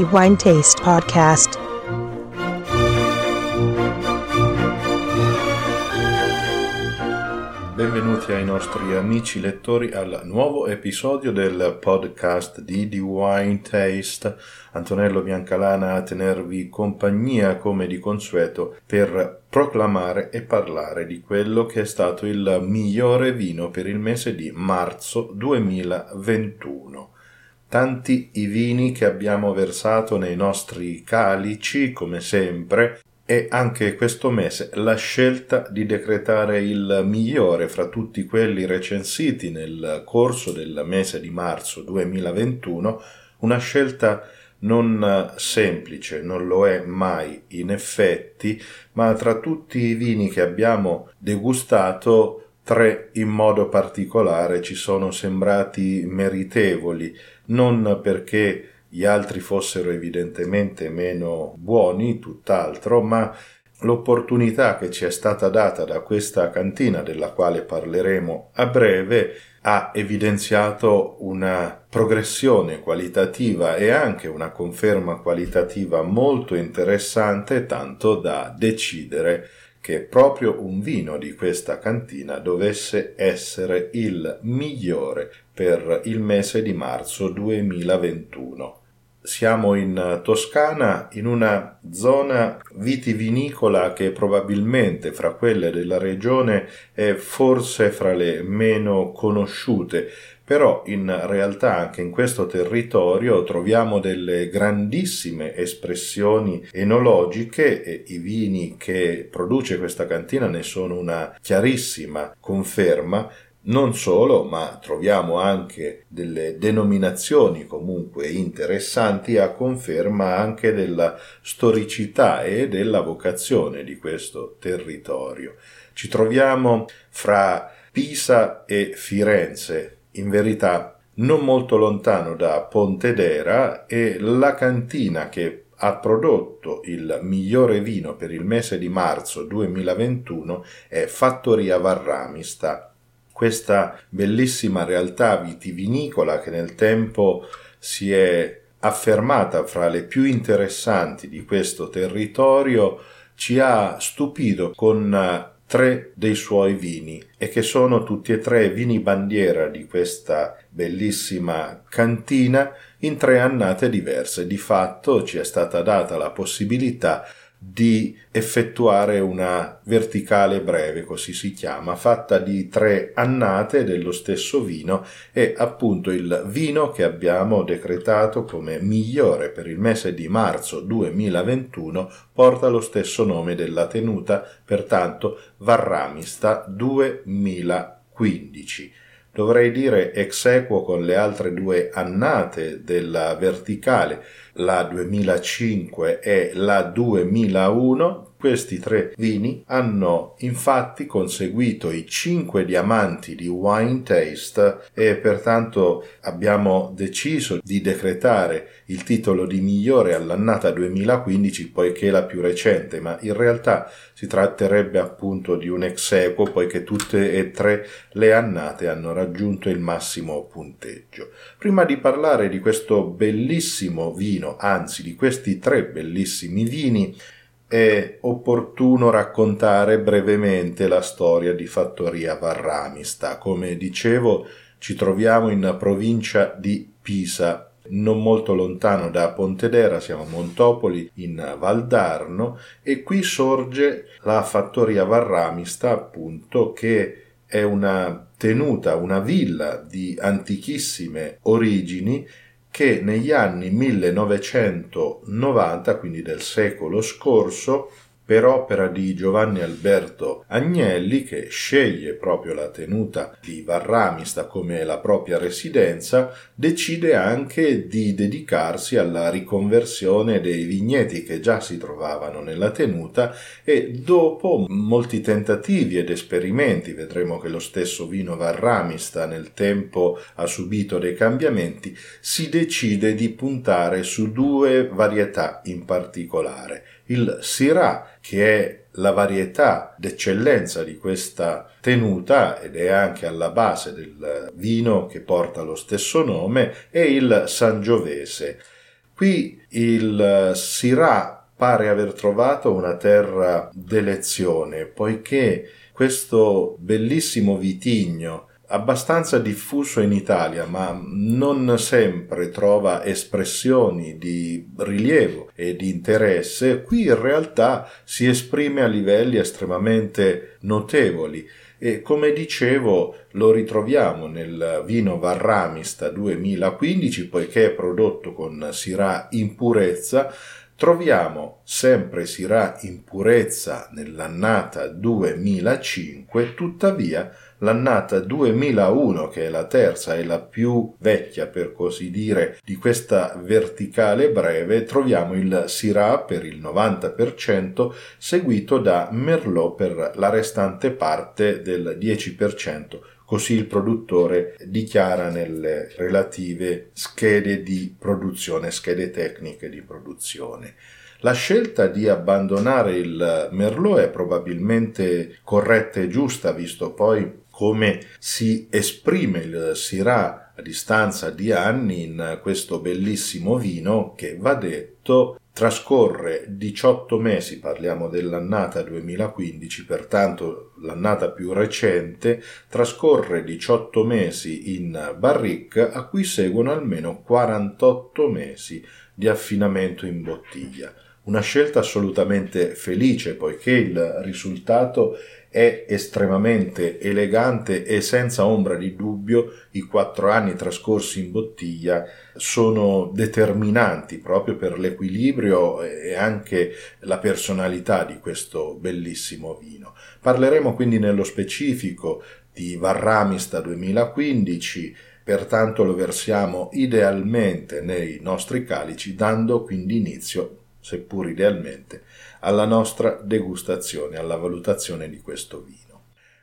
the Wine Taste Podcast. Benvenuti ai nostri amici lettori al nuovo episodio del podcast di The Wine Taste. Antonello Biancalana a tenervi compagnia come di consueto per proclamare e parlare di quello che è stato il migliore vino per il mese di marzo 2021 tanti i vini che abbiamo versato nei nostri calici, come sempre, e anche questo mese la scelta di decretare il migliore fra tutti quelli recensiti nel corso del mese di marzo 2021, una scelta non semplice, non lo è mai in effetti, ma tra tutti i vini che abbiamo degustato tre in modo particolare ci sono sembrati meritevoli, non perché gli altri fossero evidentemente meno buoni, tutt'altro, ma l'opportunità che ci è stata data da questa cantina della quale parleremo a breve ha evidenziato una progressione qualitativa e anche una conferma qualitativa molto interessante tanto da decidere che proprio un vino di questa cantina dovesse essere il migliore per il mese di marzo 2021 siamo in Toscana, in una zona vitivinicola che probabilmente fra quelle della regione è forse fra le meno conosciute, però in realtà anche in questo territorio troviamo delle grandissime espressioni enologiche e i vini che produce questa cantina ne sono una chiarissima conferma non solo, ma troviamo anche delle denominazioni comunque interessanti a conferma anche della storicità e della vocazione di questo territorio. Ci troviamo fra Pisa e Firenze, in verità non molto lontano da Pontedera e la cantina che ha prodotto il migliore vino per il mese di marzo 2021 è Fattoria Varramista questa bellissima realtà vitivinicola che nel tempo si è affermata fra le più interessanti di questo territorio ci ha stupito con eh, tre dei suoi vini e che sono tutti e tre vini bandiera di questa bellissima cantina in tre annate diverse. Di fatto ci è stata data la possibilità di effettuare una verticale breve, così si chiama, fatta di tre annate dello stesso vino e appunto il vino che abbiamo decretato come migliore per il mese di marzo 2021 porta lo stesso nome della tenuta, pertanto Varramista 2015 dovrei dire ex equo con le altre due annate della verticale, la 2005 e la 2001, questi tre vini hanno infatti conseguito i cinque diamanti di Wine Taste e pertanto abbiamo deciso di decretare il titolo di migliore all'annata 2015 poiché la più recente, ma in realtà si tratterebbe appunto di un ex equo poiché tutte e tre le annate hanno raggiunto il massimo punteggio. Prima di parlare di questo bellissimo vino, anzi di questi tre bellissimi vini, è opportuno raccontare brevemente la storia di Fattoria Varramista. Come dicevo, ci troviamo in provincia di Pisa, non molto lontano da Pontedera, siamo a Montopoli in Valdarno e qui sorge la Fattoria Varramista, appunto, che è una tenuta, una villa di antichissime origini che negli anni 1990, quindi del secolo scorso, per opera di Giovanni Alberto Agnelli, che sceglie proprio la tenuta di Varramista come la propria residenza, decide anche di dedicarsi alla riconversione dei vigneti che già si trovavano nella tenuta e dopo molti tentativi ed esperimenti, vedremo che lo stesso vino Varramista nel tempo ha subito dei cambiamenti, si decide di puntare su due varietà in particolare il Syrah, che è la varietà d'eccellenza di questa tenuta ed è anche alla base del vino che porta lo stesso nome, e il Sangiovese. Qui il Syrah pare aver trovato una terra d'elezione, poiché questo bellissimo vitigno abbastanza diffuso in Italia, ma non sempre trova espressioni di rilievo e di interesse, qui in realtà si esprime a livelli estremamente notevoli. E come dicevo lo ritroviamo nel vino Varramista 2015 poiché è prodotto con Syrah in purezza Troviamo sempre Sirà in purezza nell'annata 2005, tuttavia l'annata 2001, che è la terza e la più vecchia per così dire di questa verticale breve, troviamo il Syrah per il 90%, seguito da Merlot per la restante parte del 10%, così il produttore dichiara nelle relative schede di produzione, schede tecniche di produzione. La scelta di abbandonare il Merlot è probabilmente corretta e giusta, visto poi come si esprime il Syrah a distanza di anni in questo bellissimo vino che va detto Trascorre 18 mesi, parliamo dell'annata 2015, pertanto l'annata più recente, trascorre 18 mesi in barrique a cui seguono almeno 48 mesi di affinamento in bottiglia. Una scelta assolutamente felice poiché il risultato è estremamente elegante e senza ombra di dubbio i quattro anni trascorsi in bottiglia sono determinanti proprio per l'equilibrio e anche la personalità di questo bellissimo vino. Parleremo quindi nello specifico di Varramista 2015, pertanto lo versiamo idealmente nei nostri calici, dando quindi inizio, seppur idealmente, alla nostra degustazione, alla valutazione di questo vino.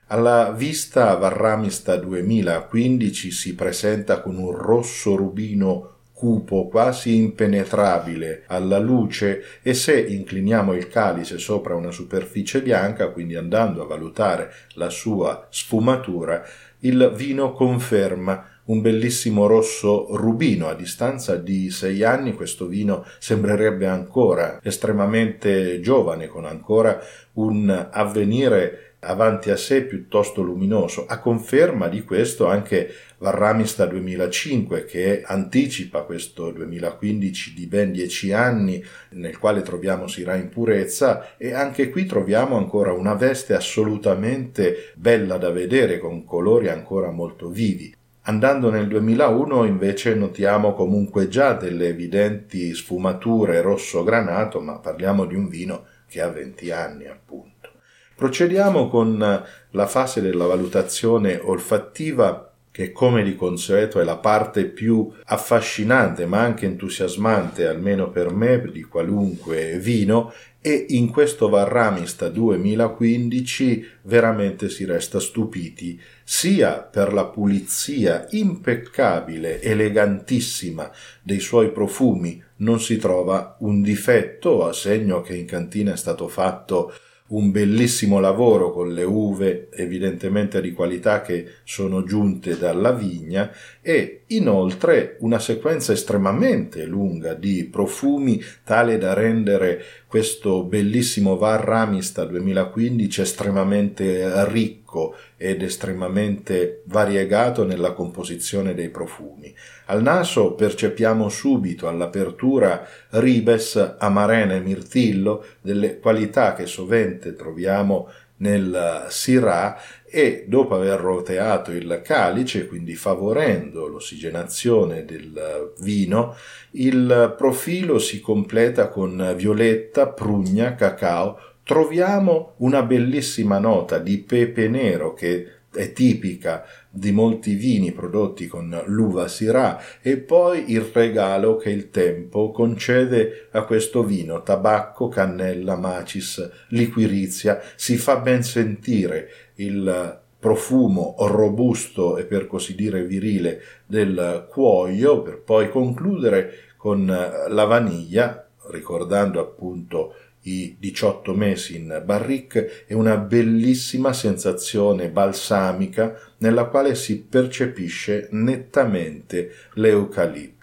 Alla vista Varramista 2015 si presenta con un rosso rubino cupo, quasi impenetrabile alla luce e se incliniamo il calice sopra una superficie bianca, quindi andando a valutare la sua sfumatura, il vino conferma un bellissimo rosso rubino. A distanza di sei anni questo vino sembrerebbe ancora estremamente giovane, con ancora un avvenire avanti a sé piuttosto luminoso. A conferma di questo anche Varramista 2005 che anticipa questo 2015 di ben dieci anni nel quale troviamo Sirà in purezza e anche qui troviamo ancora una veste assolutamente bella da vedere con colori ancora molto vivi. Andando nel 2001 invece notiamo comunque già delle evidenti sfumature rosso granato, ma parliamo di un vino che ha 20 anni appunto. Procediamo con la fase della valutazione olfattiva che come di consueto è la parte più affascinante ma anche entusiasmante, almeno per me, di qualunque vino, e in questo Varramista 2015 veramente si resta stupiti sia per la pulizia impeccabile, elegantissima dei suoi profumi, non si trova un difetto, a segno che in cantina è stato fatto un bellissimo lavoro con le uve evidentemente di qualità che sono giunte dalla vigna e inoltre una sequenza estremamente lunga di profumi tale da rendere questo bellissimo VAR Ramista 2015 estremamente ricco ed estremamente variegato nella composizione dei profumi. Al naso percepiamo subito all'apertura ribes, amarene e mirtillo, delle qualità che sovente troviamo nel Syrah e dopo aver roteato il calice, quindi favorendo l'ossigenazione del vino, il profilo si completa con violetta, prugna, cacao. Troviamo una bellissima nota di pepe nero che è tipica di molti vini prodotti con l'uva Syrah e poi il regalo che il tempo concede a questo vino tabacco, cannella, macis, liquirizia, si fa ben sentire il profumo robusto e per così dire virile del cuoio. Per poi concludere con la vaniglia ricordando appunto i 18 mesi in barrique e una bellissima sensazione balsamica nella quale si percepisce nettamente l'eucalipto.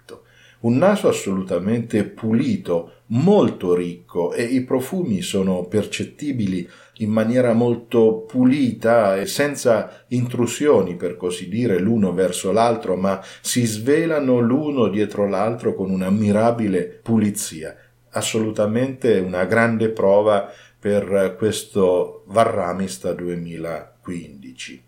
un naso assolutamente pulito, molto ricco e i profumi sono percettibili in maniera molto pulita e senza intrusioni, per così dire, l'uno verso l'altro, ma si svelano l'uno dietro l'altro con un'ammirabile pulizia. Assolutamente una grande prova per questo Varramista 2015.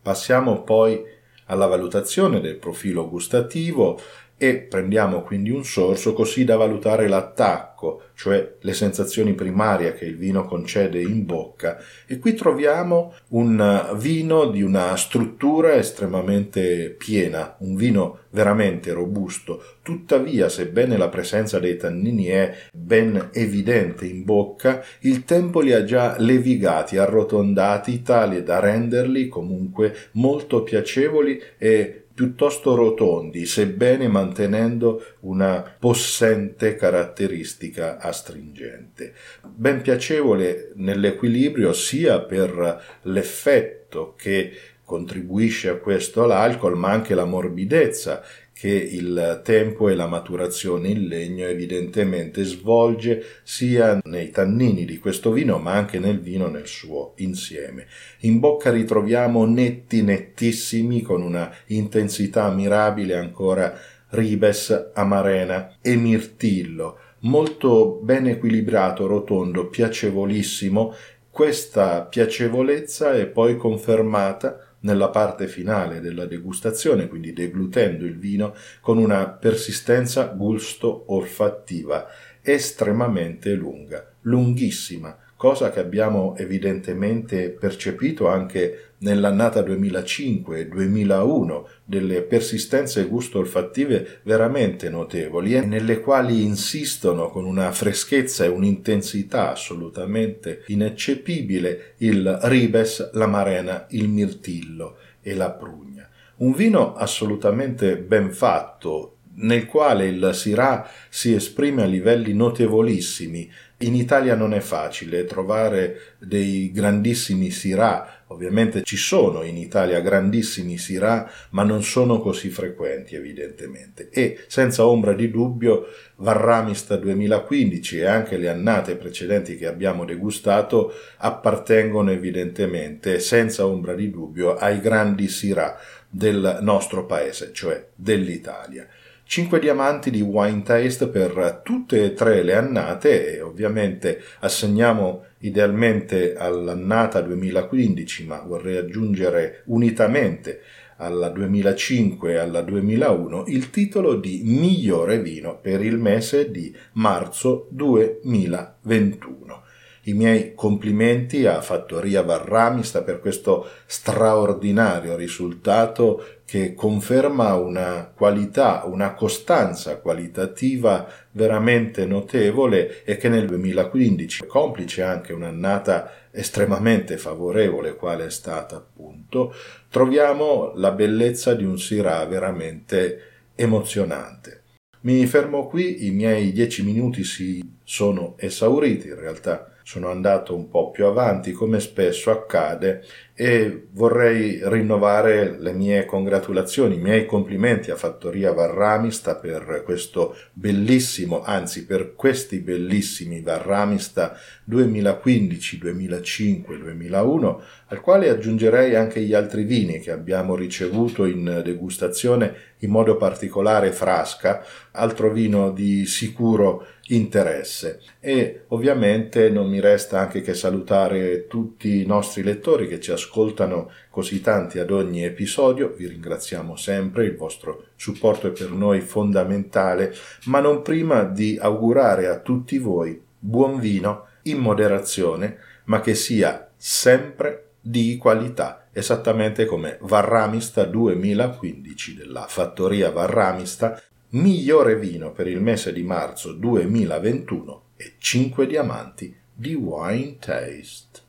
Passiamo poi alla valutazione del profilo gustativo e prendiamo quindi un sorso così da valutare l'attacco, cioè le sensazioni primarie che il vino concede in bocca. E qui troviamo un vino di una struttura estremamente piena, un vino veramente robusto, tuttavia sebbene la presenza dei tannini è ben evidente in bocca, il tempo li ha già levigati, arrotondati, tali da renderli comunque molto piacevoli e piuttosto rotondi, sebbene mantenendo una possente caratteristica astringente. Ben piacevole nell'equilibrio sia per l'effetto che contribuisce a questo l'alcol, ma anche la morbidezza che il tempo e la maturazione in legno evidentemente svolge sia nei tannini di questo vino ma anche nel vino nel suo insieme. In bocca ritroviamo netti nettissimi con una intensità mirabile ancora ribes, amarena e mirtillo, molto ben equilibrato, rotondo, piacevolissimo. Questa piacevolezza è poi confermata nella parte finale della degustazione, quindi deglutendo il vino con una persistenza gusto-olfattiva estremamente lunga, lunghissima, cosa che abbiamo evidentemente percepito anche nell'annata 2005 e 2001 delle persistenze gusto-olfattive veramente notevoli e nelle quali insistono con una freschezza e un'intensità assolutamente ineccepibile il ribes, la marena, il mirtillo e la prugna. Un vino assolutamente ben fatto, nel quale il Syrah si esprime a livelli notevolissimi. In Italia non è facile trovare dei grandissimi Syrah, ovviamente ci sono in Italia grandissimi Syrah, ma non sono così frequenti evidentemente. E senza ombra di dubbio Varramista 2015 e anche le annate precedenti che abbiamo degustato appartengono evidentemente, senza ombra di dubbio, ai grandi Syrah del nostro paese, cioè dell'Italia. 5 diamanti di wine taste per tutte e tre le annate e ovviamente assegniamo idealmente all'annata 2015 ma vorrei aggiungere unitamente alla 2005 e alla 2001 il titolo di migliore vino per il mese di marzo 2021. I miei complimenti a Fattoria Varramista per questo straordinario risultato che conferma una qualità, una costanza qualitativa veramente notevole e che nel 2015, complice anche un'annata estremamente favorevole quale è stata appunto, troviamo la bellezza di un Syrah veramente emozionante. Mi fermo qui, i miei dieci minuti si sono esauriti, in realtà sono andato un po' più avanti come spesso accade e vorrei rinnovare le mie congratulazioni, i miei complimenti a Fattoria Varramista per questo bellissimo, anzi per questi bellissimi Varramista 2015, 2005, 2001, al quale aggiungerei anche gli altri vini che abbiamo ricevuto in degustazione, in modo particolare Frasca, altro vino di sicuro interesse. E ovviamente non mi resta anche che salutare tutti i nostri lettori che ci ascoltano così tanti ad ogni episodio. Vi ringraziamo sempre, il vostro supporto è per noi fondamentale, ma non prima di augurare a tutti voi buon vino in moderazione, ma che sia sempre di qualità, esattamente come Varramista 2015 della fattoria Varramista migliore vino per il mese di marzo 2021 e 5 diamanti di Wine Taste.